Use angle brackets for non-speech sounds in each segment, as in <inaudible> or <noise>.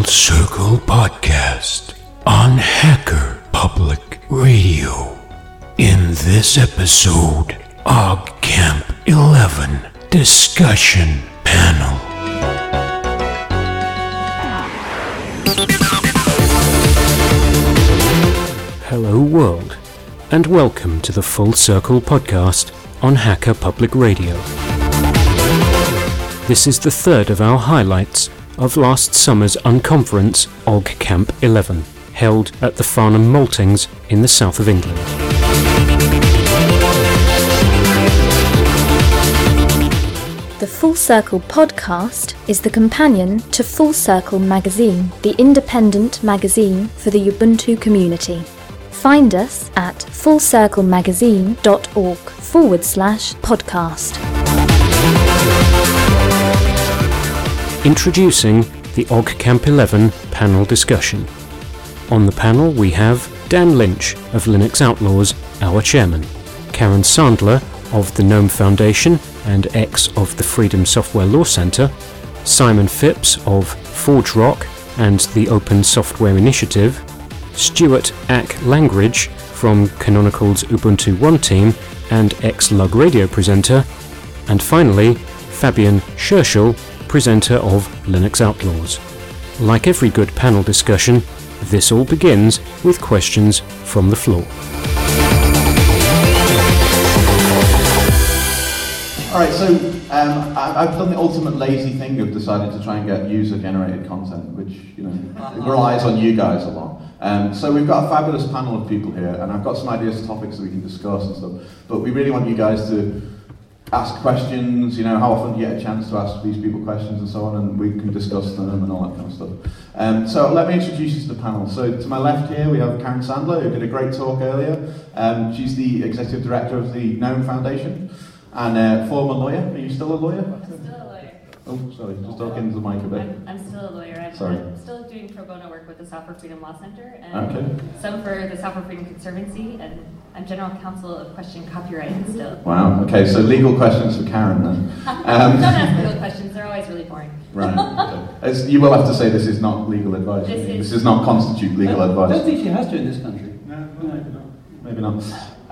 Full Circle Podcast on Hacker Public Radio. In this episode, OGG Camp 11 Discussion Panel. Hello, world, and welcome to the Full Circle Podcast on Hacker Public Radio. This is the third of our highlights of last summer's unconference OGG Camp 11, held at the Farnham Maltings in the south of England. The Full Circle podcast is the companion to Full Circle magazine, the independent magazine for the Ubuntu community. Find us at fullcirclemagazine.org forward slash podcast. Introducing the OGG Camp 11 panel discussion. On the panel we have Dan Lynch of Linux Outlaws, our chairman, Karen Sandler of the GNOME Foundation and ex of the Freedom Software Law Center, Simon Phipps of ForgeRock and the Open Software Initiative, Stuart Aq Langridge from Canonical's Ubuntu One team and ex LUG Radio presenter, and finally, Fabian Scherschel, presenter of Linux Outlaws. Like every good panel discussion, this all begins with questions from the floor. All right, so um, I, I've done the ultimate lazy thing of deciding to try and get user-generated content, which you know relies on you guys a lot. Um, so we've got a fabulous panel of people here, and I've got some ideas, topics that we can discuss and stuff. But we really want you guys to ask questions. You know, how often do you get a chance to ask these people questions and so on, and we can discuss them and all that kind of stuff. Um, so let me introduce you to the panel. So to my left here, we have Karen Sandler, who did a great talk earlier. Um, she's the executive director of the GNOME Foundation and uh, former lawyer. Are you still a lawyer? I'm still a lawyer. Oh, sorry, just talk into the mic a bit. I'm, I'm still a lawyer. I'm, Sorry. I'm still doing pro bono work with the Software Freedom Law Center and Okay. some for the Software Freedom Conservancy, and I'm general counsel of question copyright and still. Wow. Okay, so legal questions for Karen then. <laughs> Don't Um, ask me those questions; they're always really boring. <laughs> right. Okay. As you will have to say this is not legal advice. This is- This does not constitute legal advice. I don't think she has to in this country. No, Maybe not.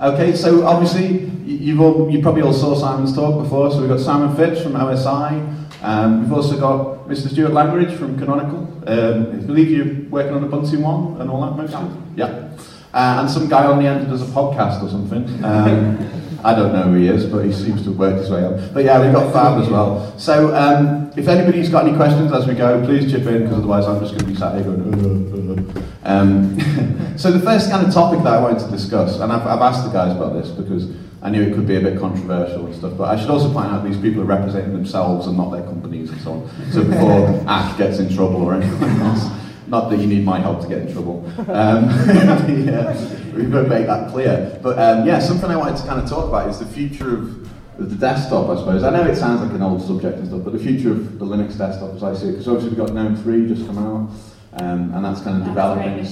Okay, so obviously you've all, you probably all saw Simon's talk before. So we've got Simon Phipps from OSI. Um, we've also got Mr. Stuart Langridge from Canonical. Um, I believe you're working on Ubuntu One and all that mostly. Yeah. Uh, and some guy on the end does a podcast or something. Um, I don't know who he is, but he seems to have worked his way up. But yeah, we've got Fab as well. So um, if anybody's got any questions as we go, please chip in, because otherwise I'm just going to be sat here going, "Uh, uh, uh." Um, <laughs> so the first kind of topic that I wanted to discuss, and I've, I've asked the guys about this because I knew it could be a bit controversial and stuff, but I should also point out these people are representing themselves and not their companies and so on. So before <laughs> Aq gets in trouble or anyone else, not that you need my help to get in trouble. Um, <laughs> yeah, we better make that clear. But um, yeah, something I wanted to kind of talk about is the future of of the desktop, I suppose. I know it sounds like an old subject and stuff, but the future of the Linux desktop as I see it, because obviously we've got GNOME 3 just come out, um, and that's kind of developing.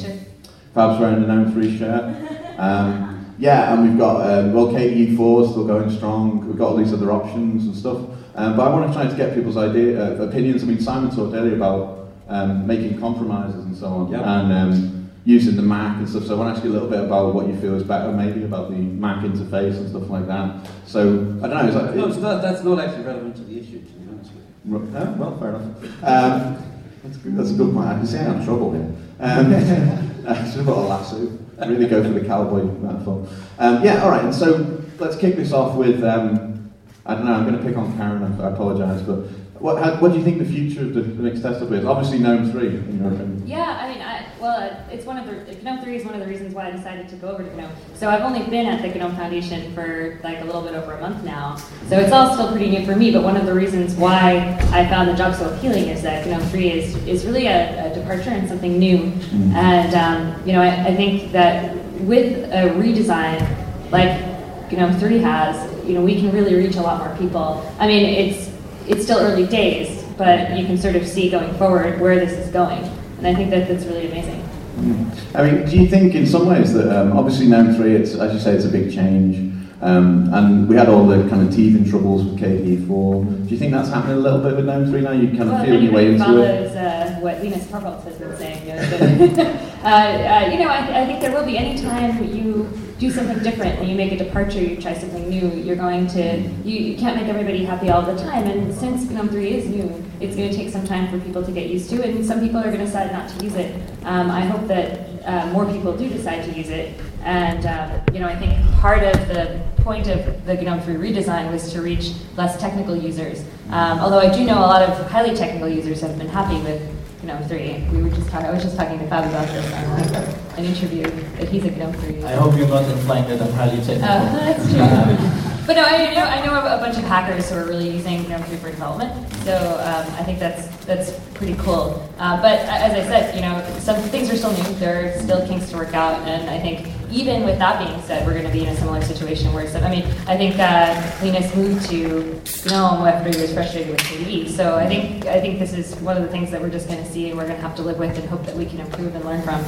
Fab's wearing the GNOME 3 shirt. Um, yeah, and we've got, um, well, KDE4 is still going strong. We've got all these other options and stuff. Um, but I want to try to get people's idea, uh, opinions. I mean, Simon talked earlier about um, making compromises and so on, and um, using the Mac and stuff. So I want to ask you a little bit about what you feel is better, maybe about the Mac interface and stuff like that. So I don't know. Is that, No, it's not, that's not actually relevant to the issue, to be honest with you. Well, fair enough. Um, that's, good, that's a good point. I can see I'm in trouble here. Um, <laughs> should have got a lasso. Really go for the cowboy metaphor. Um, yeah, all right. And so let's kick this off with. Um, I don't know. I'm going to pick on Karen. I, I apologise, but what, how, what do you think the future of the, the next desktop is? Obviously, GNOME three. In your opinion. Yeah, I mean, I, well, it's one of the GNOME 3 is one of the reasons why I decided to go over to GNOME. So I've only been at the GNOME Foundation for like a little bit over a month now. So it's all still pretty new for me. But one of the reasons why I found the job so appealing is that GNOME 3 is is really a, a departure and something new. And um, you know, I, I think that with a redesign like GNOME 3 has, you know, we can really reach a lot more people. I mean, it's it's still early days, but you can sort of see going forward where this is going. And I think that that's really amazing. I mean, do you think in some ways that um, obviously GNOME 3, it's, as you say, it's a big change. Um, and we had all the kind of teething troubles with KDE4. Do you think that's happening a little bit with GNOME 3 now? You kind of well, feeling your way into follows, it? Uh, what Linus Torvalds has been saying. You <laughs> know, uh, uh, you know I, I, think there will be any time you do something different and you make a departure, you try something new, you're going to, you, you can't make everybody happy all the time. And since GNOME 3 is new, it's going to take some time for people to get used to and some people are going to decide not to use it. Um, I hope that uh, more people do decide to use it. And uh, you know, I think part of the point of the GNOME 3 redesign was to reach less technical users. Um, although I do know a lot of highly technical users have been happy with GNOME 3. We were just talking, I was just talking to Fab about this on an interview that he's a GNOME 3. I hope you're not implying that I'm highly technical. Uh, that's true. <laughs> But no, I know I know a bunch of hackers who are really using GNOME 3 for development. So um, I think that's that's pretty cool. Uh, but as I said, you know, some things are still new. There are still kinks to work out, and I think even with that being said, we're going to be in a similar situation where, so, I mean, I think uh, Linus moved to GNOME after he was frustrated with KDE. So I think I think this is one of the things that we're just going to see and we're going to have to live with and hope that we can improve and learn from.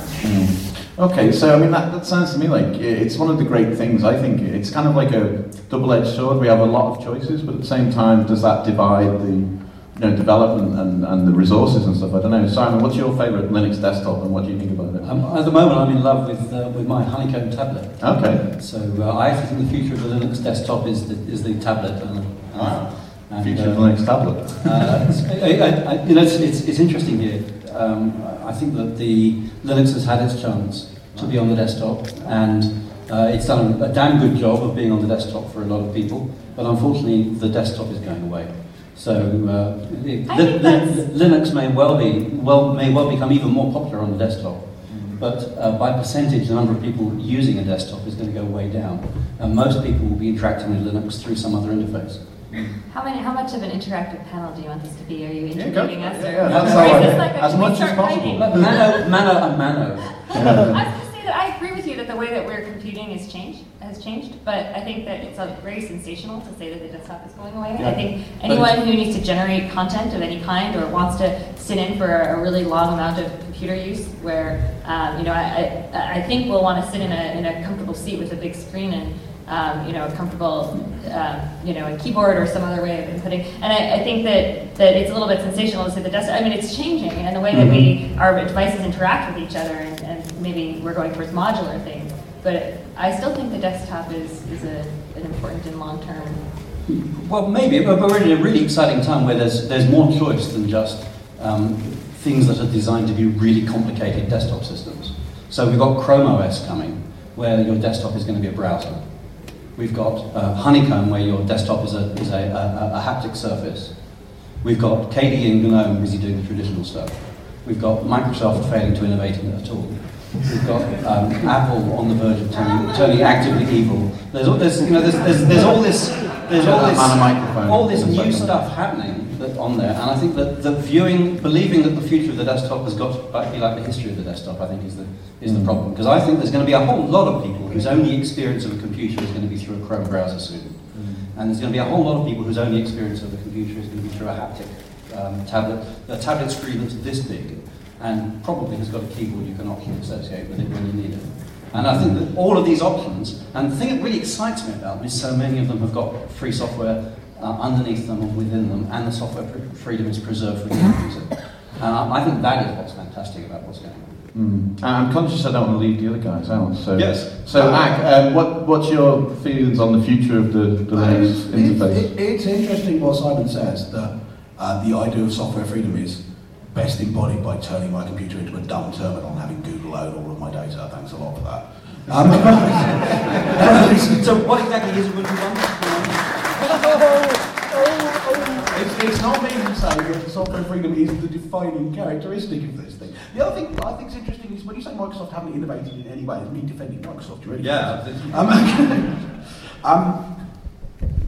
Okay, so I mean that, that sounds to me like it's one of the great things. I think it's kind of like a double-edged sword. We have a lot of choices, but at the same time, does that divide the you know, development and, and the resources and stuff. I don't know. Simon, what's your favourite Linux desktop and what do you think about it? Um, at the moment, I'm in love with, uh, with my Honeycomb tablet. Okay. So uh, I actually think the future of the Linux desktop is the, is the tablet. And, wow. And, future uh, of the Linux tablet. Uh, I, I, you know, it's, it's, it's interesting here. Um, I think that the Linux has had its chance to be on the desktop and uh, it's done a damn good job of being on the desktop for a lot of people, but unfortunately the desktop is going away. So uh, the, the, Linux may well be well may well become even more popular on the desktop, mm-hmm. but uh, by percentage, the number of people using a desktop is going to go way down, and most people will be interacting with Linux through some other interface. How many? How much of an interactive panel do you want this to be? Are you interviewing yeah, us? Or, yeah, that's how I, like as much as possible. Mano, mano, and mano. <laughs> I agree with you that the way that we're computing is changed, has changed, but I think that it's very sensational to say that the desktop is going away. Yeah. I think anyone who needs to generate content of any kind or wants to sit in for a really long amount of computer use, where um, you know, I, I, I think we'll want to sit in a, in a comfortable seat with a big screen and um, you know, a comfortable, uh, you know, a keyboard or some other way of inputting. And I, I, think that, that it's a little bit sensational to say the desktop. I mean, it's changing, and the way that we mm-hmm. our devices interact with each other, and, and maybe we're going towards modular things. But I still think the desktop is is a, an important and long term. Well, maybe, but we're in a really exciting time where there's there's more choice than just um, things that are designed to be really complicated desktop systems. So we've got Chrome OS coming, where your desktop is going to be a browser. We've got uh, Honeycomb, where your desktop is a, is a, a, a haptic surface. We've got KDE and GNOME busy doing the traditional stuff. We've got Microsoft failing to innovate in it at all. We've got um, Apple on the verge of turning, turning actively evil. There's, there's, you know, there's, there's, there's all this, there's all this, all this new stuff happening that, on there, and I think that the viewing, believing that the future of the desktop has got to be like the history of the desktop, I think is the is the problem. Because I think there's going to be a whole lot of people whose only experience of a computer is going to be through a Chrome browser soon, mm. and there's going to be a whole lot of people whose only experience of a computer is going to be through a haptic um, tablet, a tablet screen that's this big, and probably has got a keyboard you can optionally associate with it when you need it. And I think that all of these options, and the thing that really excites me about them is so many of them have got free software uh, underneath them and within them, and the software freedom is preserved for the user. And I, I think that is what's fantastic about what's going on. Mm. I'm conscious I don't want to leave the other guys out. So, yes. So, Aq, um, what, what's your feelings on the future of the, the Linux interface? It, it's interesting what Simon says that uh, the idea of software freedom is best embodied by turning my computer into a dumb terminal and having Google own all of my data. Thanks a lot for that. Um, <laughs> <laughs> so, what exactly is Ubuntu One? It's, it's not me who say that software freedom is the defining characteristic of this thing. The other thing I think is interesting is when you say Microsoft haven't innovated in any way, it's me defending Microsoft. You yeah. Um, <laughs> um,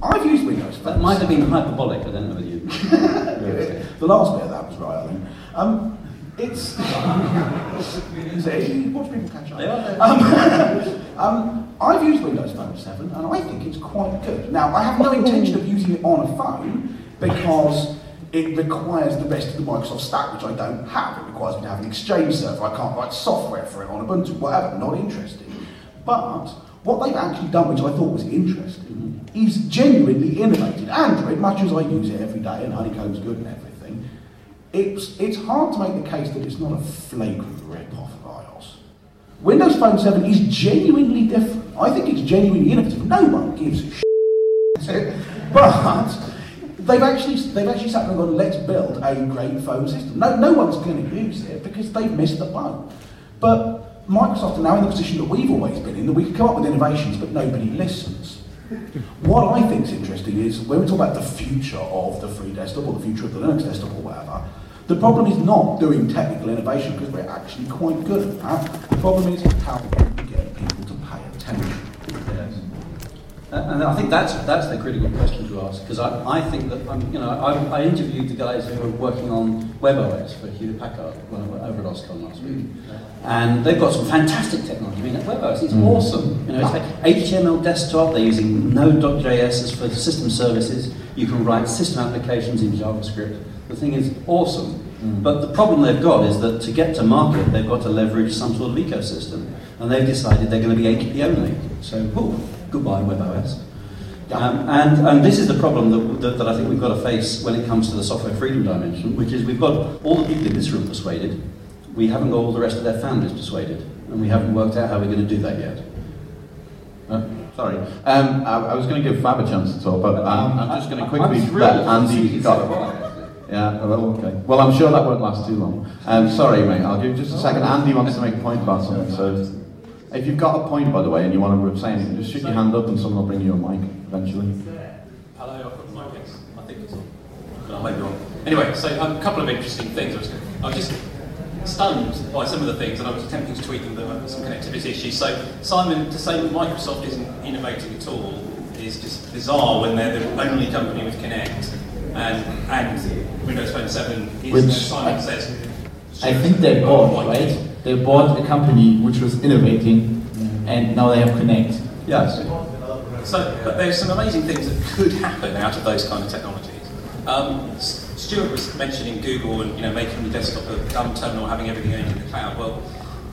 I've used Windows. That might have been hyperbolic, I don't know whether you. <laughs> the last bit of that was right, I think. Um, it's. <laughs> see, watch people catch up. Um, um, I've used Windows Phone 7 and I think it's quite good. Now, I have no intention of using it on a phone because it requires the rest of the Microsoft stack, which I don't have. It requires me to have an Exchange server. I can't write software for it on Ubuntu, whatever, not interested. But What they've actually done, which I thought was interesting, is genuinely innovated. Android, much as I use it every day, and Honeycomb's good and everything, it's, it's hard to make the case that it's not a flagrant rip-off of iOS. Windows Phone 7 is genuinely different. I think it's genuinely innovative. No one gives a shit. <laughs> but they've actually they've actually sat there and gone, let's build a great phone system. No, no one's going to use it because they've missed the boat. But Microsoft are now in the position that we've always been in, that we can come up with innovations, but nobody listens. What I think is interesting is when we talk about the future of the free desktop or the future of the Linux desktop or whatever, the problem is not doing technical innovation because we're actually quite good at that. The problem is how do we get people to pay attention. And I think that's that's the critical question to ask because I, I think that um, you know I, I interviewed the guys who were working on WebOS for Hewlett Packard when I went over at OSCON last week, and they've got some fantastic technology. I mean, WebOS is awesome. You know, it's like HTML desktop. They're using Node.js as for system services. You can write system applications in JavaScript. The thing is awesome. But the problem they've got is that to get to market, they've got to leverage some sort of ecosystem, and they've decided they're going to be HTTP only. So, ooh, goodbye WebOS. Um, and, and this is the problem that, that, that I think we've got to face when it comes to the software freedom dimension, which is we've got all the people in this room persuaded, we haven't got all the rest of their families persuaded, and we haven't worked out how we're going to do that yet. Uh, sorry. Um, I, I was going to give Fab a chance to talk, but um, I'm just going to quickly let Andy got. Yeah, well, okay. Well, I'm sure that won't last too long. Um, sorry, mate. I'll give just a second. Andy wants to make a point about something. So, if you've got a point, by the way, and you want to say anything, just shoot your hand up, and someone will bring you a mic eventually. Hello, I've got the mic. I think it's on. I might be wrong. Anyway, so um, a couple of interesting things. I was, I was just stunned by some of the things, and I was attempting to tweet them, but some connectivity issues. So, Simon, to say that Microsoft isn't innovating at all is just bizarre when they're the only company with Kinect, and, and Windows Phone 7 is, Which as Simon says, I think they bought, right? They bought a company which was innovating, and now they have Kinect. Yes. So, but there's some amazing things that could happen out of those kind of technologies. Um, Stuart was mentioning Google and you know making the desktop a dumb terminal, having everything owned in the cloud. Well,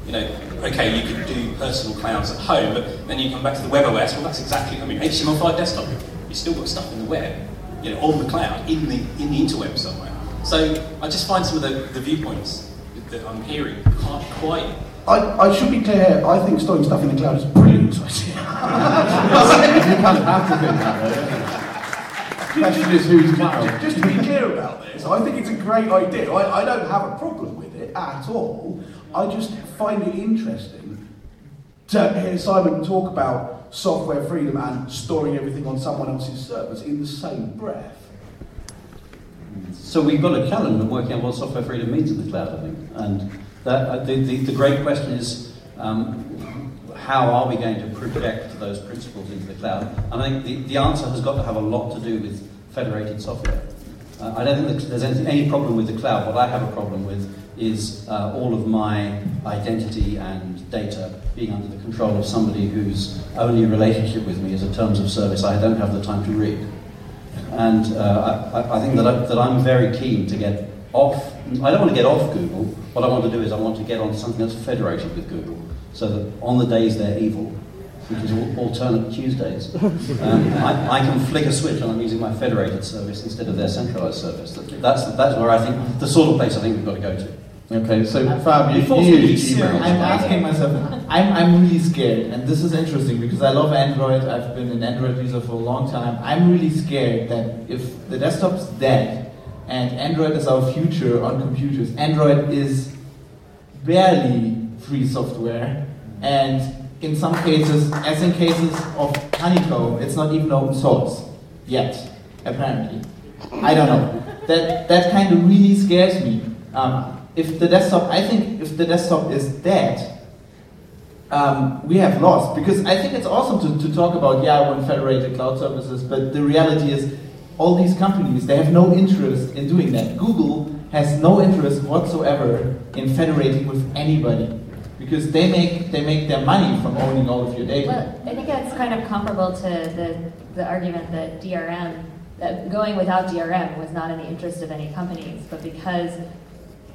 you know, okay, you could do personal clouds at home, but then you come back to the WebOS. Well, that's exactly. I mean, HTML5 desktop, you still got stuff in the web, you know, on the cloud, in the in the interweb somewhere. So I just find some of the, the viewpoints that I'm hearing aren't quite I, I should be clear, I think storing stuff in the cloud is brilliant. So I see- you kind of have to think that. The question is who's cloud. Just to be clear about this, I think it's a great idea. I, I don't have a problem with it at all. I just find it interesting to hear Simon talk about software freedom and storing everything on someone else's servers in the same breath. So we've got a challenge of working out what software freedom means in the cloud, I think. And that, uh, the, the, the great question is, um, how are we going to project those principles into the cloud? And I think the, the answer has got to have a lot to do with federated software. Uh, I don't think there's any, any problem with the cloud. What I have a problem with is uh, all of my identity and data being under the control of somebody whose only relationship with me is a terms of service I don't have the time to read. And uh, I, I think that, I, that I'm very keen to get off. I don't want to get off Google. What I want to do is I want to get on something that's federated with Google, so that on the days they're evil, which is alternate Tuesdays, um, I, I can flick a switch and I'm using my federated service instead of their centralized service. That's that's where I think the sort of place I think we've got to go to. Okay, so Fab, you, you we use Gmail. I'm asking myself, I'm, I'm really scared, and this is interesting because I love Android. I've been an Android user for a long time. I'm really scared that if the desktop's dead and Android is our future on computers, Android is barely free software, and in some cases, as in cases of Honeycomb, it's not even open source yet, apparently. I don't know. That that kind of really scares me. Um, if the desktop, I think, if the desktop is dead, um, we have lost because I think it's awesome to, to talk about yeah, when federated cloud services, but the reality is, all these companies they have no interest in doing that. Google has no interest whatsoever in federating with anybody because they make they make their money from owning all of your data. Well, I think that's kind of comparable to the, the argument that DRM, that going without DRM was not in the interest of any companies, but because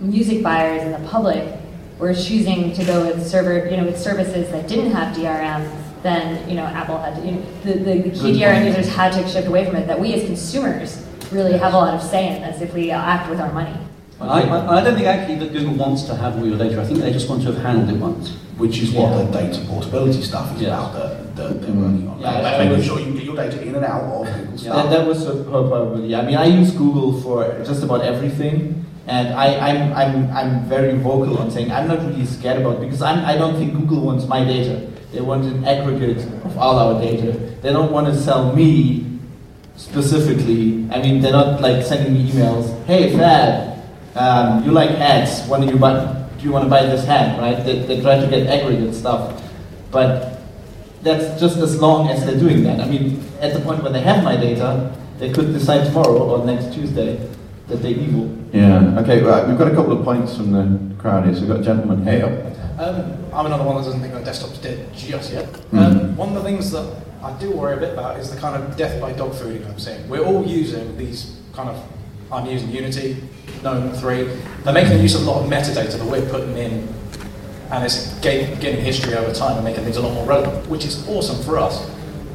music buyers and the public were choosing to go with server, you know, with services that didn't have DRM, then you know Apple had to. You know, the, the, the key DRM users had to shift away from it. That we as consumers really have a lot of say in this if we act with our money. I, I, I don't think actually that Google wants to have all your data. I think they just want to have handled it once. Which is what Yeah. the data portability stuff is Yes. about that, that they're working mm-hmm. on. Yeah, I- I making was- sure you can get your data in and out of Google That, stuff. that was her probably. I mean, I use Google for just about everything, and I, I'm, I'm, I'm very vocal on saying I'm not really scared about because I'm, I don't think Google wants my data. They want an aggregate of all our data. They don't want to sell me specifically. I mean, they're not like sending me emails. Hey, Fab, um, you like ads? When you buy? Do you want to buy this hat? Right? They, they try to get aggregate stuff, but that's just as long as they're doing that. I mean, at the point where they have my data, they could decide tomorrow or next Tuesday that they're evil. Yeah, okay, right. We've got a couple of points from the crowd here. So we've got a gentleman here. Um, I'm another one that doesn't think that desktop's dead just yet. Mm. Um, one of the things that I do worry a bit about is the kind of death by dog fooding I'm seeing. We're all using these kind of, I'm using Unity, GNOME 3. They're making use of a lot of metadata that we're putting in, and it's gain, getting history over time and making things a lot more relevant, which is awesome for us.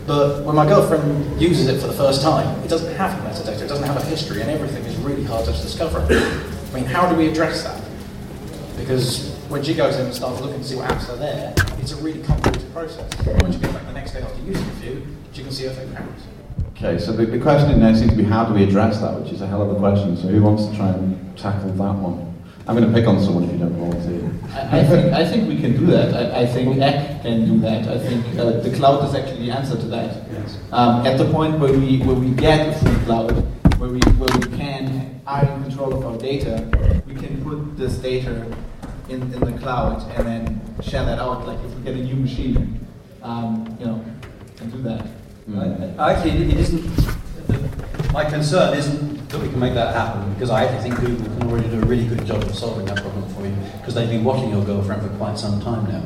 But when my girlfriend uses it for the first time, it doesn't have metadata, it doesn't have a history, and everything is really hard to discover. I mean, how do we address that? Because when she goes in and starts looking to see what apps are there, it's a really convoluted process. When she gets back the next day after using a few, she can see her favourite apps. Okay, so the, the question there seems to be how do we address that, which is a hell of a question. So who wants to try and tackle that one? I'm going to pick on someone if you don't volunteer. I, I think I think we can do that. I, I think Aq can do that. I think uh, the cloud is actually the answer to that. Yes. Um, at the point where we where we get a free cloud, where we where we can are in control of our data, we can put this data in, in the cloud and then share that out. Like if we get a new machine, um, you know, and do that. I- Actually, it isn't. My concern isn't that we can make that happen because I actually think Google can already do a really good job of solving that problem for you because they've been watching your girlfriend for quite some time now,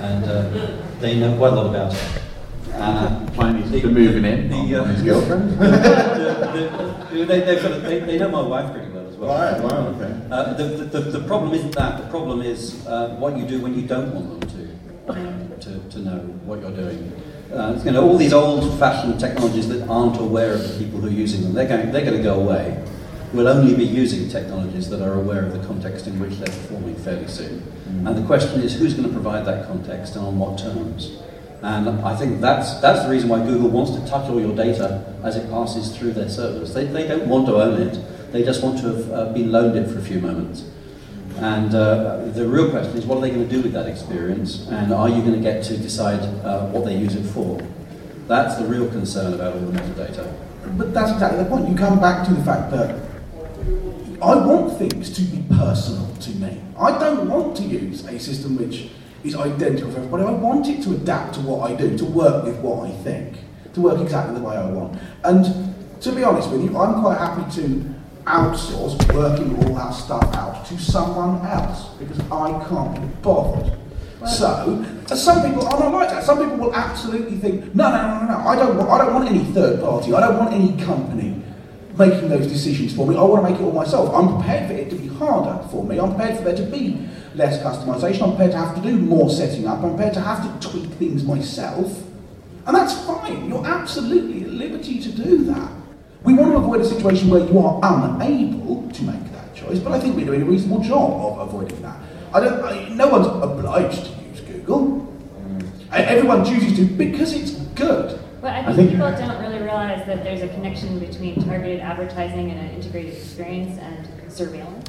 and uh, they know quite a lot about her. Uh, to moving in the, on uh, his girlfriend. <laughs> the, the, they, they've got a, they, they know my wife pretty well as well. Right, wow, okay. Uh, the, the, the, the problem isn't that. The problem is uh, what you do when you don't want them to, uh, to, to know what you're doing. Uh, you know, all these old-fashioned technologies that aren't aware of the people who are using them, they're going, they're going to go away. We'll only be using technologies that are aware of the context in which they're performing fairly soon. And the question is, who's going to provide that context and on what terms? And I think that's, that's the reason why Google wants to touch all your data as it passes through their servers. They, they don't want to own it, they just want to have uh, been loaned it for a few moments. And uh, the real question is, what are they going to do with that experience? And are you going to get to decide uh, what they use it for? That's the real concern about all the metadata. But that's exactly the point. You come back to the fact that I want things to be personal to me. I don't want to use a system which is identical for everybody. I want it to adapt to what I do, to work with what I think, to work exactly the way I want. And to be honest with you, I'm quite happy to outsource working all that stuff out to someone else because I can't be bothered. So, some people are not like that. Some people will absolutely think, no, no, no, no, no. I don't want, I don't want any third party. I don't want any company making those decisions for me. I want to make it all myself. I'm prepared for it to be harder for me. I'm prepared for there to be less customization. I'm prepared to have to do more setting up. I'm prepared to have to tweak things myself. And that's fine. You're absolutely at liberty to do that. We want to avoid a situation where you are unable to make that choice, but I think we're doing a reasonable job of avoiding that. I don't. I, no one's obliged to use Google. Uh, Everyone chooses to because it's good. But I I think, think- people don't really realize that there's a connection between targeted advertising and an integrated experience and surveillance.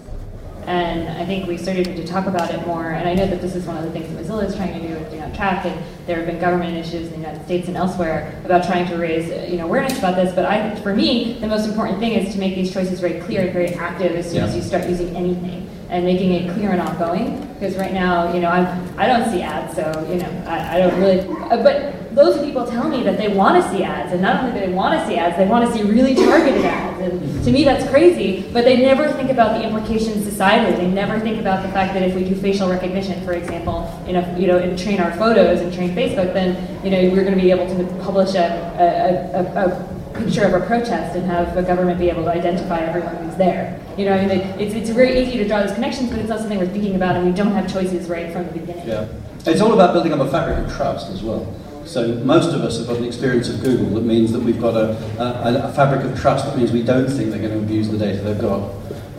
And I think we started to talk about it more, and I know that this is one of the things that Mozilla is trying to do with Do Not Track, and there have been government issues in the United States and elsewhere about trying to raise you know, awareness about this. But I, for me, the most important thing is to make these choices very clear and very active as soon as you start using anything, and making it clear and ongoing. Because right now, you know, I'm, I don't see ads, so you know, I, I don't really. Uh, but those people tell me that they want to see ads, and not only do they want to see ads, they want to see really targeted ads. And to me, that's crazy. But they never think about the implications societally. They never think about the fact that if we do facial recognition, for example, in a, you know, and train our photos and train Facebook, then you know we're going to be able to publish a, a, a, a picture of a protest and have the government be able to identify everyone who's there. You know, I mean, it's, it's very easy to draw those connections, but it's not something we're thinking about, and we don't have choices right from the beginning. Yeah. It's all about building up a fabric of trust as well. So most of us have got an experience of Google that means that we've got a, a, a fabric of trust that means we don't think they're going to abuse the data they've got.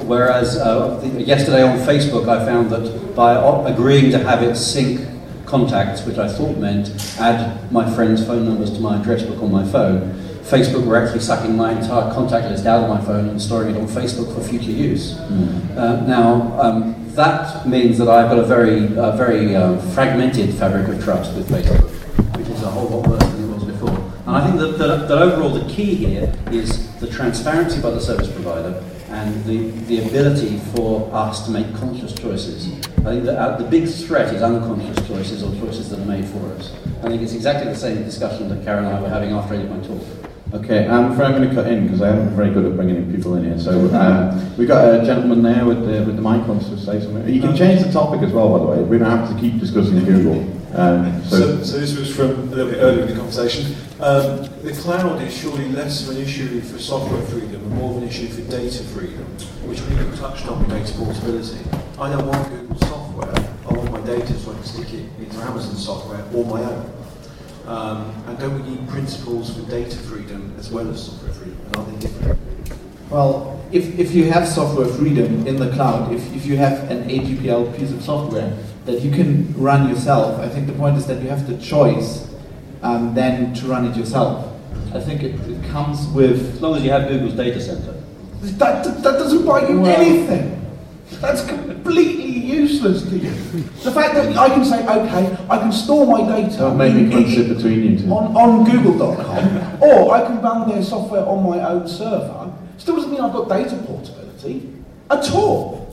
Whereas uh, the, yesterday on Facebook, I found that by agreeing to have it sync contacts, which I thought meant add my friends' phone numbers to my address book on my phone, Facebook were actually sucking my entire contact list out of my phone and storing it on Facebook for future use. Mm. Uh, now, um, that means that I've got a very, uh, very uh, fragmented fabric of trust with Facebook, which is a whole lot worse than it was before. And I think that, that, that overall the key here is the transparency by the service provider and the, the ability for us to make conscious choices. I think that uh, the big threat is unconscious choices or choices that are made for us. I think it's exactly the same discussion that Karen and I were having after I did my talk. Okay, I'm afraid I'm going to cut in because I'm very good at bringing in people in here. So um, we've got a gentleman there with the, with the mic on to say something. You can change the topic as well, by the way. We don't have to keep discussing Google. Um, so, so, so, this was from a little bit earlier in the conversation. Um, the cloud is surely less of an issue for software freedom and more of an issue for data freedom, which we have touched on with data portability. I don't want Google software. I want my data so I can stick it into Amazon software or my own. Um, and don't we need principles for data freedom as well as software freedom? And are they different? Well, if, if you have software freedom in the cloud, if, if you have an AGPL piece of software that you can run yourself, I think the point is that you have the choice um, then to run it yourself. I think it, it comes with. As long as you have Google's data center. That, that, that doesn't buy you well, anything. That's completely useless to you. The fact that I can say, okay, I can store my data Don't make me sit between you two. On, on Google.com, <laughs> or I can run their software on my own server, still doesn't mean I've got data portability at all.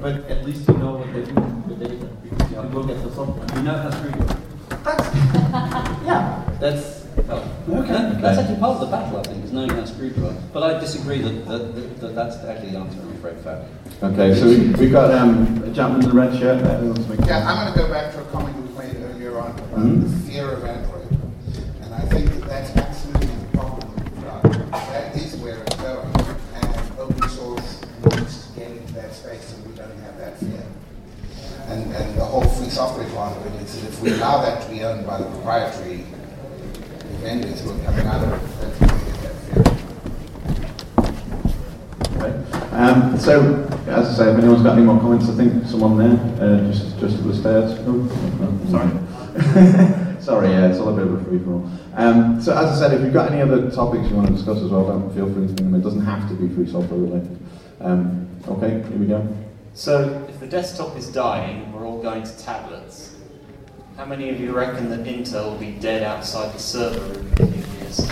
But at least you know what they do with the data because you look at the software. You know that's really good. That's, yeah, that's Okay. That's actually part of the battle, I think, is knowing how to screw But I disagree that, that, that, that that's actually the answer, I'm afraid, Fab. Okay, so we, we've got um, a gentleman in the red shirt there. Yeah, I'm going to go back to a comment you made earlier on about mm-hmm. the fear of Android. And I think that that's absolutely the problem That is where it's going. And open source needs to get into that space and we don't have that fear. And, and the whole free software it is that if we allow that to be owned by the proprietary vendors who are coming out of it. Okay. Um, so, as I say, if anyone's got any more comments, I think someone there, uh, just just at the stairs. Oh, oh sorry. <laughs> sorry, yeah, it's all a bit of a free for all. Um, so, as I said, if you've got any other topics you want to discuss as well, don't feel free to bring them. It doesn't have to be free software related. Um, okay, here we go. So, if the desktop is dying, we're all going to tablets. How many of you reckon that Intel will be dead outside the server room in a few years?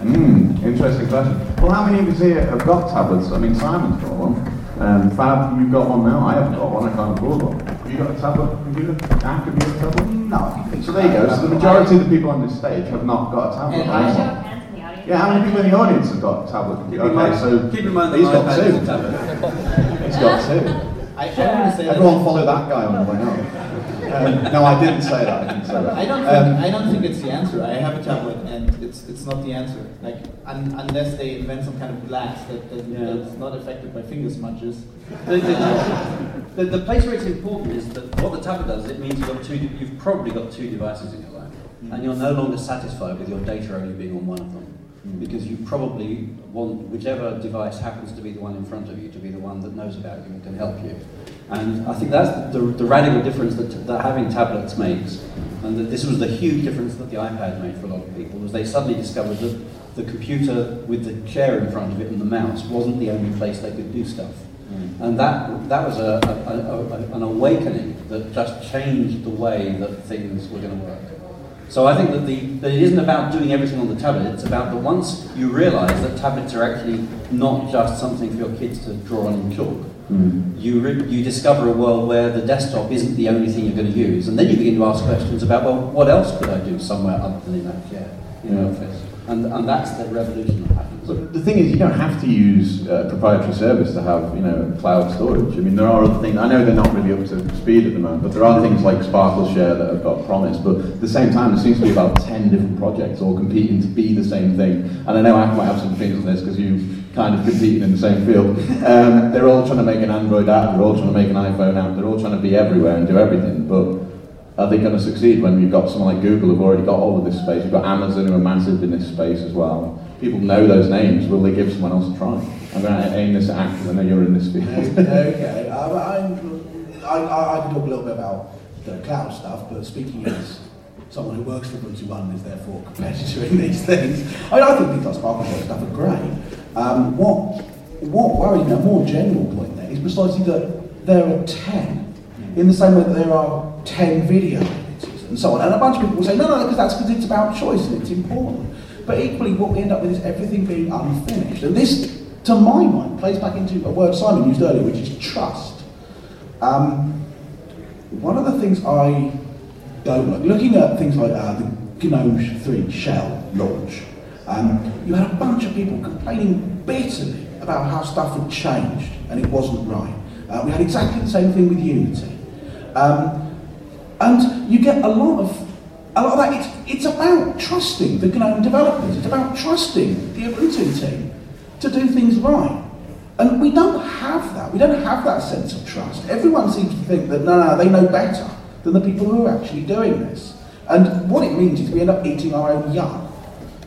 Hmm, interesting question. Well, how many of us here have got tablets? I mean, Simon's got one. Um, Fab, you've got one now. I haven't got one. I can't afford one. Have you got a tablet computer? Aq, have you got a tablet? No. So there you go. So the majority of the people on this stage have not got a tablet. Yeah, how many people in the audience have got a tablet? Keep okay, so keep in mind that he's got two. Got. I, I Everyone follow that guy on the way out. Um, no, I didn't say that. I didn't say that. I don't think, um, I don't think it's the answer. I have a tablet, and it's it's not the answer. Like un, unless they invent some kind of glass that, that yeah. that's not affected by finger smudges. The, the, the, the, place where it's important is that what the tablet does is it means you've got two. You've probably got two devices in your life, mm-hmm. and you're no longer satisfied with your data only being on one of them. Because you probably want whichever device happens to be the one in front of you to be the one that knows about you and can help you. And I think that's the, the radical difference that, that having tablets makes. And that this was the huge difference that the iPad made for a lot of people, was they suddenly discovered that the computer with the chair in front of it and the mouse wasn't the only place they could do stuff. Mm. And that, that was a, a, a, an awakening that just changed the way that things were going to work. So I think that, the, that it isn't about doing everything on the tablet, it's about that once you realise that tablets are actually not just something for your kids to draw on in chalk, Mm. You, re- you discover a world where the desktop isn't the only thing you're going to use, and then you begin to ask questions about, well, what else could I do somewhere other than in that chair in yeah. office? And, and that's the revolution that happens. The thing is, you don't have to use a proprietary service to have, you know, cloud storage. I mean, there are other things. I know they're not really up to speed at the moment, but there are things like SparkleShare that have got promise. But at the same time, there seems to be about ten different projects all competing to be the same thing. And I know I might have some opinions on this because you kind of competing in the same field. Um, they're all trying to make an Android app, they're all trying to make an iPhone app, they're all trying to be everywhere and do everything. But are they going to succeed when you've got someone like Google who've already got all of this space? You've got Amazon who are massive in this space as well. People know those names. Will they give someone else a try? I'm going to aim this at Action. I know you're in this field. okay, I'm, I, I, I can talk a little bit about the cloud stuff, but speaking as someone who works for Ubuntu One is therefore competitor in these things, I, mean, I think things like Spark and stuff are great. Um, what, what worries me, a more general point there, is precisely that there are 10, in the same way that there are 10 video editors and so on. And a bunch of people will say, no, no, because that's because it's about choice and it's important. But equally, what we end up with is everything being unfinished. And this, to my mind, plays back into a word Simon used earlier, which is trust. Um, one of the things I don't like, looking at things like uh, the GNOME 3 shell launch, um, you had a bunch of people complaining bitterly about how stuff had changed and it wasn't right. Uh, we had exactly the same thing with Unity. Um, and you get a lot of a lot of that. It's, it's about trusting the GNOME developers. It's about trusting the Ubuntu team to do things right. And we don't have that. We don't have that sense of trust. Everyone seems to think that no, no, they know better than the people who are actually doing this. And what it means is we end up eating our own young.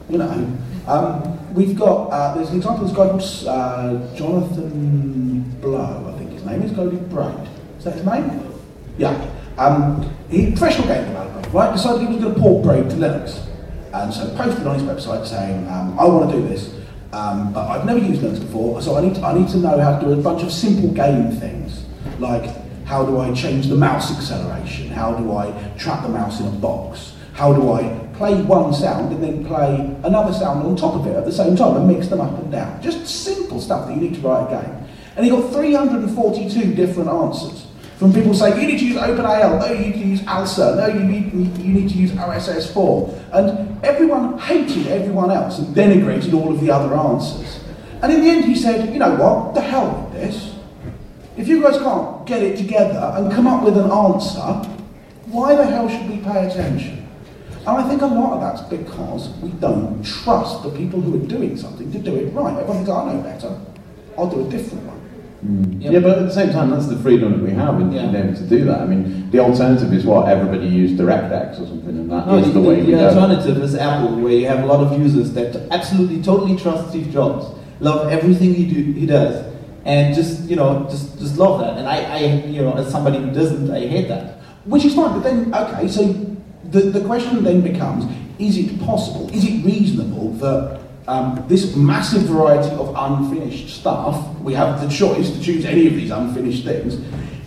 You know, um, we've got uh, there's an example this guy called uh, Jonathan Blow, I think his name is, guy with Braid. Is that his name? Yeah. Um, he, professional game developer, right? Decided he was going to port Braid to Linux. And so posted on his website saying, um, I want to do this, um, but I've never used Linux before, so I need, to, I need to know how to do a bunch of simple game things, like how do I change the mouse acceleration? How do I trap the mouse in a box? How do I play one sound and then play another sound on top of it at the same time and mix them up and down? Just simple stuff that you need to write a game. And he got 342 different answers. From people saying, you need to use OpenAL, no, you need to use ALSA, no, you need, you need to use OSS4. And everyone hated everyone else and denigrated all of the other answers. And in the end, he said, you know what, the hell with this. If you guys can't get it together and come up with an answer, why the hell should we pay attention? And I think a lot of that's because we don't trust the people who are doing something to do it right. Everyone thinks, I know better. I'll do a different one. Mm. Yeah, but at the same time, that's the freedom that we have in yeah. being able to do that. I mean, the alternative is what everybody used DirectX or something, and that no, is the, the way the, we go. The alternative is Apple, where you have a lot of users that absolutely, totally trust Steve Jobs, love everything he do he does, and just you know, just just love that. And I, I you know, as somebody who doesn't, I hate that. Which is fine, but then okay, so the the question then becomes: Is it possible? Is it reasonable that um, this massive variety of unfinished stuff, we have the choice to choose any of these unfinished things,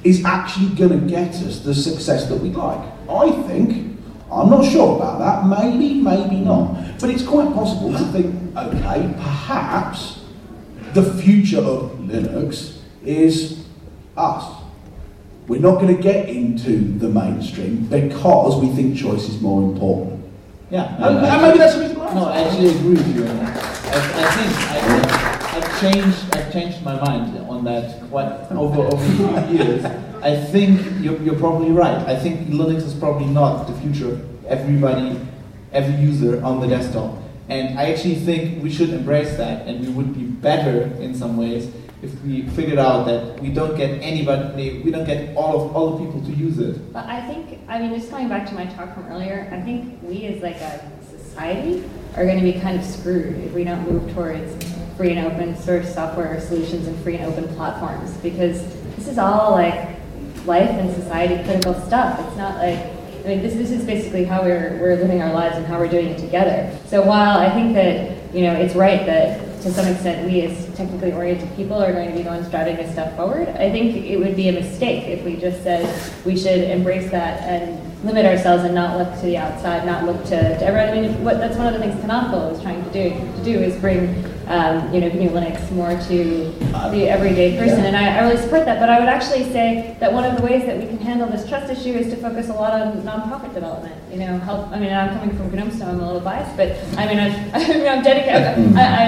is actually going to get us the success that we'd like. I think, I'm not sure about that, maybe, maybe not, but it's quite possible to think, okay, perhaps the future of Linux is us. We're not going to get into the mainstream because we think choice is more important. Yeah, and, and maybe that's a No, I actually agree with you. I, I think I, I've changed. I've changed my mind on that quite over over few years. I think you're, you're probably right. I think Linux is probably not the future of everybody, every user on the desktop. And I actually think we should embrace that, and we would be better in some ways if we figured out that we don't get anybody, we don't get all of all the people to use it. But I think, I mean, just going back to my talk from earlier, I think we as like a society are going to be kind of screwed if we don't move towards free and open source software solutions and free and open platforms because this is all like life and society critical stuff. It's not like I mean, this, this is basically how we're, we're living our lives and how we're doing it together. So while I think that, you know, it's right that to some extent we as technically oriented people are going to be the ones driving this stuff forward. I think it would be a mistake if we just said we should embrace that and limit ourselves and not look to the outside, not look to, to everyone. I mean, what, that's one of the things Canonical is trying to do, to do is bring um, you know, GNU Linux more to the everyday person, and I, I, really support that. But I would actually say that one of the ways that we can handle this trust issue is to focus a lot on nonprofit development. You know, help. I mean, I'm coming from GNOME, so I'm a little biased, but I mean, I'm, <laughs> I mean, I'm dedicated. I, I,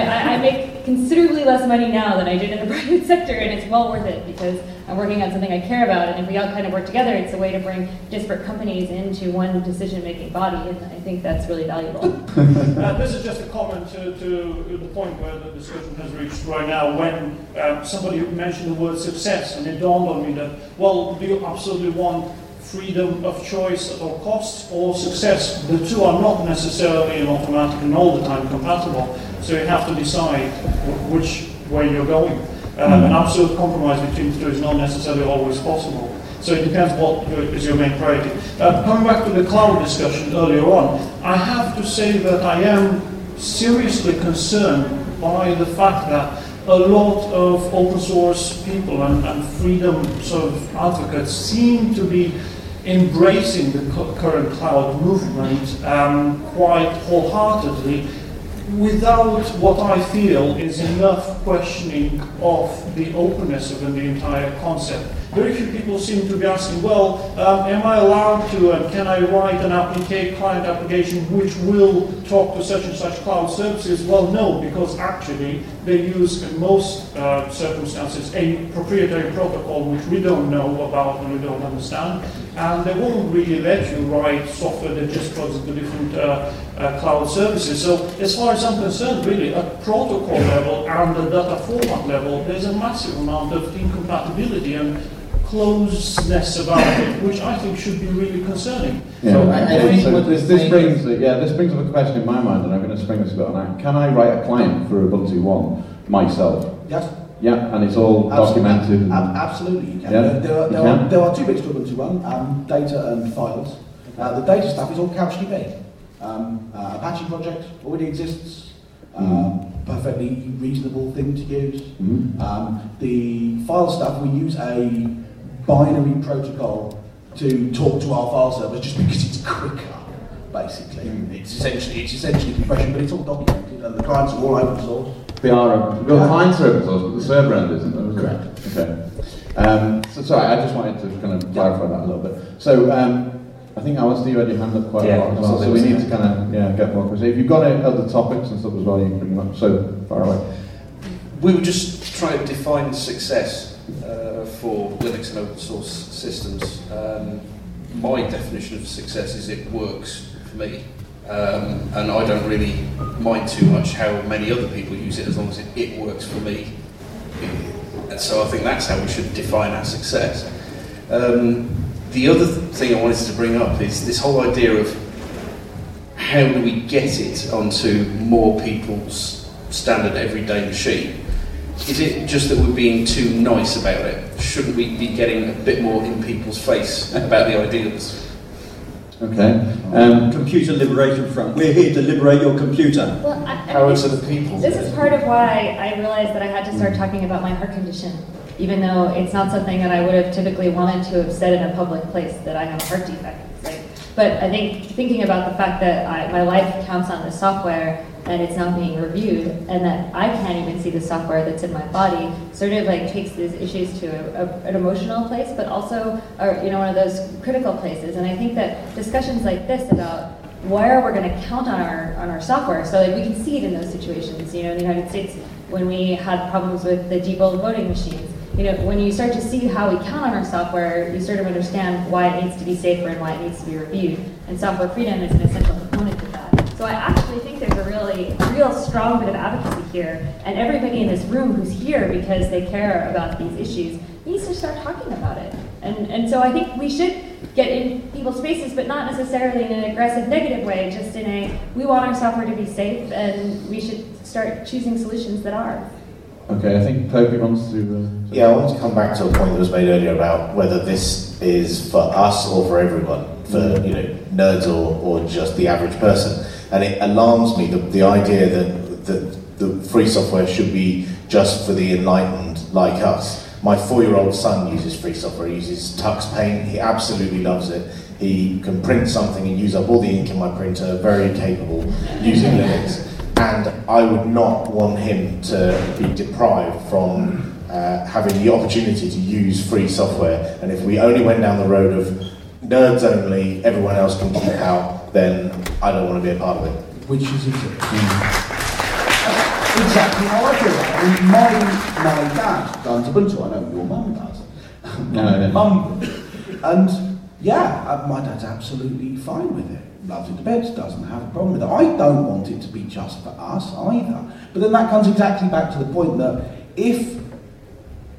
considerably less money now than I did in the <laughs> private sector, and it's well worth it because I'm working on something I care about, and if we all kind of work together, it's a way to bring disparate companies into one decision-making body, and I think that's really valuable. <laughs> uh, this is just a comment to, to, the point where the discussion has reached right now, when um, somebody mentioned the word success, and it dawned on me that, well, do you absolutely want freedom of choice at all costs or success. The two are not necessarily and automatic and all the time compatible, so you have to decide wh- which way you're going. Um, an absolute compromise between the two is not necessarily always possible. So it depends what is your main priority. Uh, coming back to the cloud discussion earlier on, I have to say that I am seriously concerned by the fact that a lot of open source people and, and freedom sort of advocates seem to be embracing the current cloud movement um, quite wholeheartedly without what I feel is enough questioning of the openness of the entire concept. Very few people seem to be asking, well, um, am I allowed to can I write an applica- client application which will talk to such and such cloud services? Well, no, because actually they use in most uh, circumstances a proprietary protocol which we don't know about and we don't understand, and they won't really let you write software that just plugs into different uh, uh, cloud services. So as far as I'm concerned, really, at protocol level and the data format level, there's a massive amount of incompatibility and closeness about it, which I think should be really concerning. Yeah. So I- I So think what this, this brings yeah this brings up a question in my mind, and I'm going to spring this a bit on that. Can I write a client for Ubuntu One myself? Yes. Yeah, and it's all Absolutely. documented. Ab- absolutely, you can. Yeah, There, are, you there, are, can. there are two bits to Ubuntu One, um, data and files. Uh, the data stuff is all CouchDB. Um, uh, Apache project already exists. Um, perfectly reasonable thing to use. Mhm. Um, the file stuff, we use a binary protocol to talk to our file servers just because it's quicker, basically. It's essentially, it's essentially compression, but it's all documented and the clients are all open source. They are. open- Well, the client's are open source, but the server end isn't. though. Correct. Okay. Um, so sorry, I just wanted to kind of clarify that a little bit. So um, I think Alice, you had your hand up quite Yeah, a lot as well. so So we need to kind of yeah get more questions. If you've got any other topics and stuff as well, you can bring them up. So far away. We were just trying to define success uh, for Linux and open source systems. Um, my definition of success is it works for me. Um, and I don't really mind too much how many other people use it as long as it, it works for me. And so I think that's how we should define our success. Um, the other thing I wanted to bring up is this whole idea of how do we get it onto more people's standard everyday machine? Is it just that we're being too nice about it? Shouldn't we be getting a bit more in people's face about the ideals? Okay. Um, Computer Liberation Front. We're here to liberate your computer. Well, I, I Power to the people. This is part of why I realized that I had to start talking about my heart condition, even though it's not something that I would have typically wanted to have said in a public place that I have a heart defect. Like, but I think thinking about the fact that I, my life counts on the software and it's not being reviewed, and that I can't even see the software that's in my body, sort of like takes these issues to a, a, an emotional place, but also, are, you know, one of those critical places. And I think that discussions like this about where we're going to count on our on our software, so that we can see it in those situations. You know, in the United States, when we had problems with the Diebold voting machines, you know, when you start to see how we count on our software, you sort of understand why it needs to be safer and why it needs to be reviewed. And software freedom is an essential component of that. So I actually think really, a real strong bit of advocacy here, and everybody in this room who's here because they care about these issues needs to start talking about it. And and so I think we should get in people's faces, but not necessarily in an aggressive, negative way. Just in a, we want our software to be safe, and we should start choosing solutions that are. okay. I think Toby wants to. Uh, Yeah, I want to come back to a point that was made earlier about whether this is for us or for everyone, for you know nerds or, or just the average person. And it alarms me the, the idea that, that the free software should be just for the enlightened like us. My four-year-old son uses free software. He uses Tux Paint. He absolutely loves it. He can print something and use up all the ink in my printer. Very capable using Linux. And I would not want him to be deprived from uh, having the opportunity to use free software. And if we only went down the road of nerds only, everyone else can keep out, then I don't want to be a part of it. Which is it? Exactly how I feel. I mean, my mum and dad runs Ubuntu. I know your mum does. No, no. Mum. And yeah, uh, my dad's absolutely fine with it. Loves it to bits, doesn't have a problem with it. I don't want it to be just for us either. But then that comes exactly back to the point that if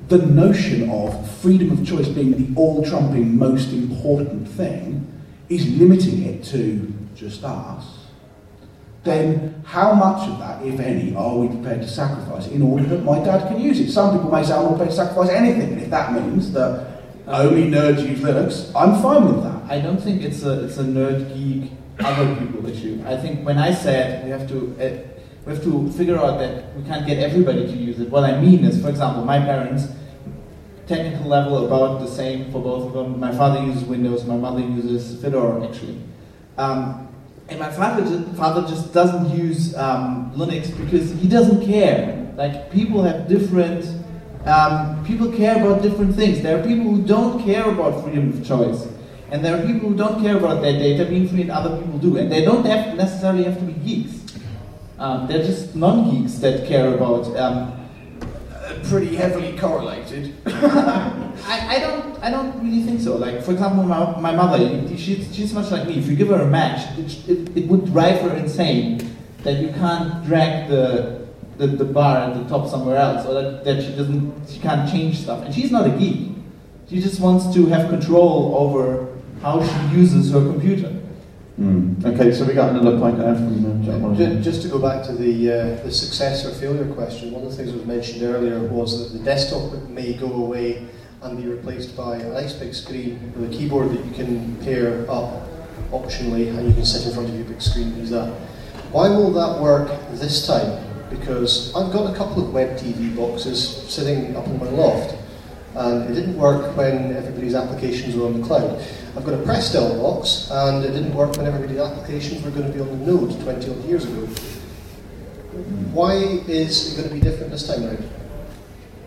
the notion of freedom of choice being the all trumping most important thing is limiting it to just us, then how much of that, if any, are we prepared to sacrifice in order that my dad can use it? Some people may say I'm not prepared to sacrifice anything, and if that means that only nerds use Linux, I'm fine with that. I don't think it's a it's a nerd geek other people issue. I think when I said we have to uh, we have to figure out that we can't get everybody to use it. What I mean is, for example, my parents technical level about the same for both of them. My father uses Windows, my mother uses Fedora actually. Um, and my father just, father just doesn't use um, Linux because he doesn't care. Like people have different, um, people care about different things. There are people who don't care about freedom of choice. And there are people who don't care about their data being free and other people do. And they don't have necessarily have to be geeks. Um, they're just non-geeks that care about um, pretty heavily correlated. <laughs> I, I don't I don't really think so. Like for example, my, my mother, she's, she's much like me. If you give her a Mac, it, it, it would drive her insane that you can't drag the, the, the bar at the top somewhere else, or that, that she doesn't she can't change stuff. And she's not a geek. She just wants to have control over how she uses her computer. Mm. Okay, so we got another point there from uh, John. Just, to go back to the uh, the success or failure question, one of the things that was mentioned earlier was that the desktop may go away and be replaced by a nice big screen with a keyboard that you can pair up optionally and you can sit in front of your big screen and use that. Why will that work this time? Because I've got a couple of web TV boxes sitting up in my loft and it didn't work when everybody's applications were on the cloud. I've got a Prestel box, and it didn't work when everybody's applications were going to be on the node 20 odd years ago. Why is it going to be different this time around?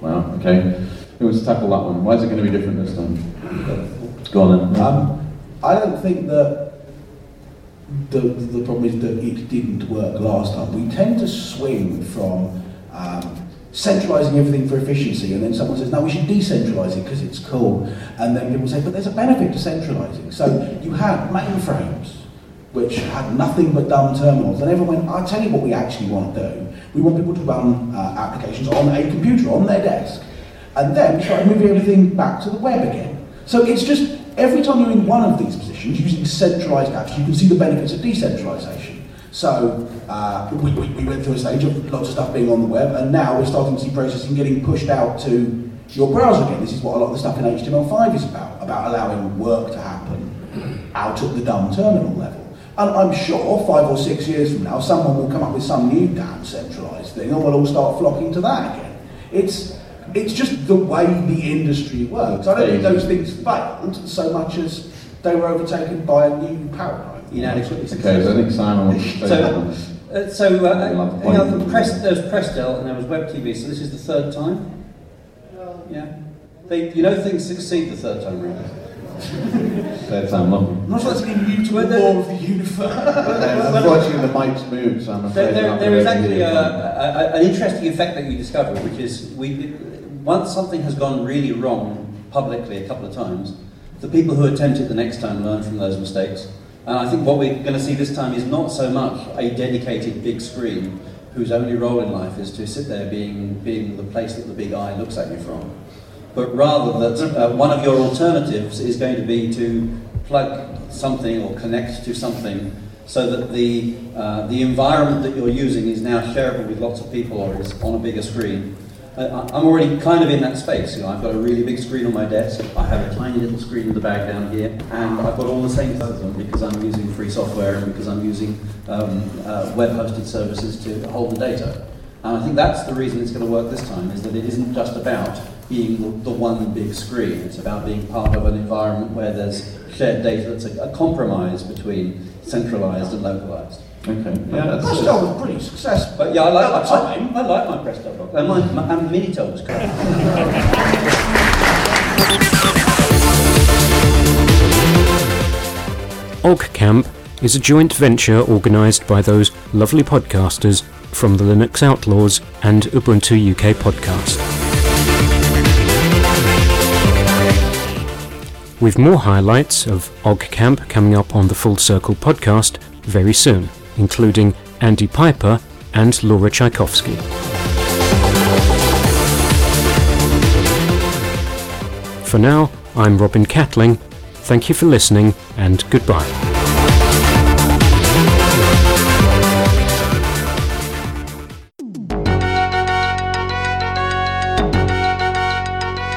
Wow, okay. Who wants to tackle that one? Why is it going to be different this time? Go on then. Um, I don't think that the, the problem is that it didn't work last time. We tend to swing from um, centralizing everything for efficiency, and then someone says, no, we should decentralize it because it's cool. And then people say, but there's a benefit to centralizing. So you had mainframes, which had nothing but dumb terminals, and everyone went, I'll tell you what we actually want to do. We want people to run uh, applications on a computer, on their desk. And then try started move everything back to the web again. So it's just, every time you're in one of these positions, using centralized apps, you can see the benefits of decentralization. So uh, we, we, we, went through a stage of lots of stuff being on the web, and now we're starting to see processing getting pushed out to your browser again. This is what a lot of the stuff in HTML5 is about, about allowing work to happen out at the dumb terminal level. And I'm sure five or six years from now, someone will come up with some new damn centralized thing, and we'll all start flocking to that again. It's it's just the way the industry works. I don't think those things failed so much as they were overtaken by a new paradigm inadequately Okay, so I think Simon wants to say so, uh, so uh, you know, Press, there was Prestel and there was Web TV, so this is the third time? Yeah. They, you know things succeed the third time around. <laughs> third time lucky. I'm not sure that's been mutable more of the universe. <laughs> Unfortunately, the mic's moved, so I'm afraid there, there, there is actually a, a, an interesting effect that you discover, which is we, once something has gone really wrong publicly a couple of times, the people who attempt it the next time learn from those mistakes. And I think what we're going to see this time is not so much a dedicated big screen whose only role in life is to sit there being, being the place that the big eye looks at you from, but rather that uh, one of your alternatives is going to be to plug something or connect to something so that the, uh, the environment that you're using is now shareable with lots of people or is on a bigger screen I'm already kind of in that space. You know, I've got a really big screen on my desk. I have a tiny little screen in the bag down here, and I've got all the same things on because I'm using free software and because I'm using um, uh, web-hosted services to hold the data. And I think that's the reason it's going to work this time, is that it isn't just about being the one big screen. It's about being part of an environment where there's shared data that's a, a compromise between centralized and localized. Okay. Yeah, Prestel was pretty successful. But yeah, I like, I, I, I like my Prestel box. And my, my, and Minitel was great. OggCamp is a joint venture organised by those lovely podcasters from the Linux Outlaws and Ubuntu UK podcast. With more highlights of OGG Camp coming up on the Full Circle podcast very soon including Andy Piper and Laura Czajkowski. For now, I'm Robin Catling. Thank you for listening and goodbye.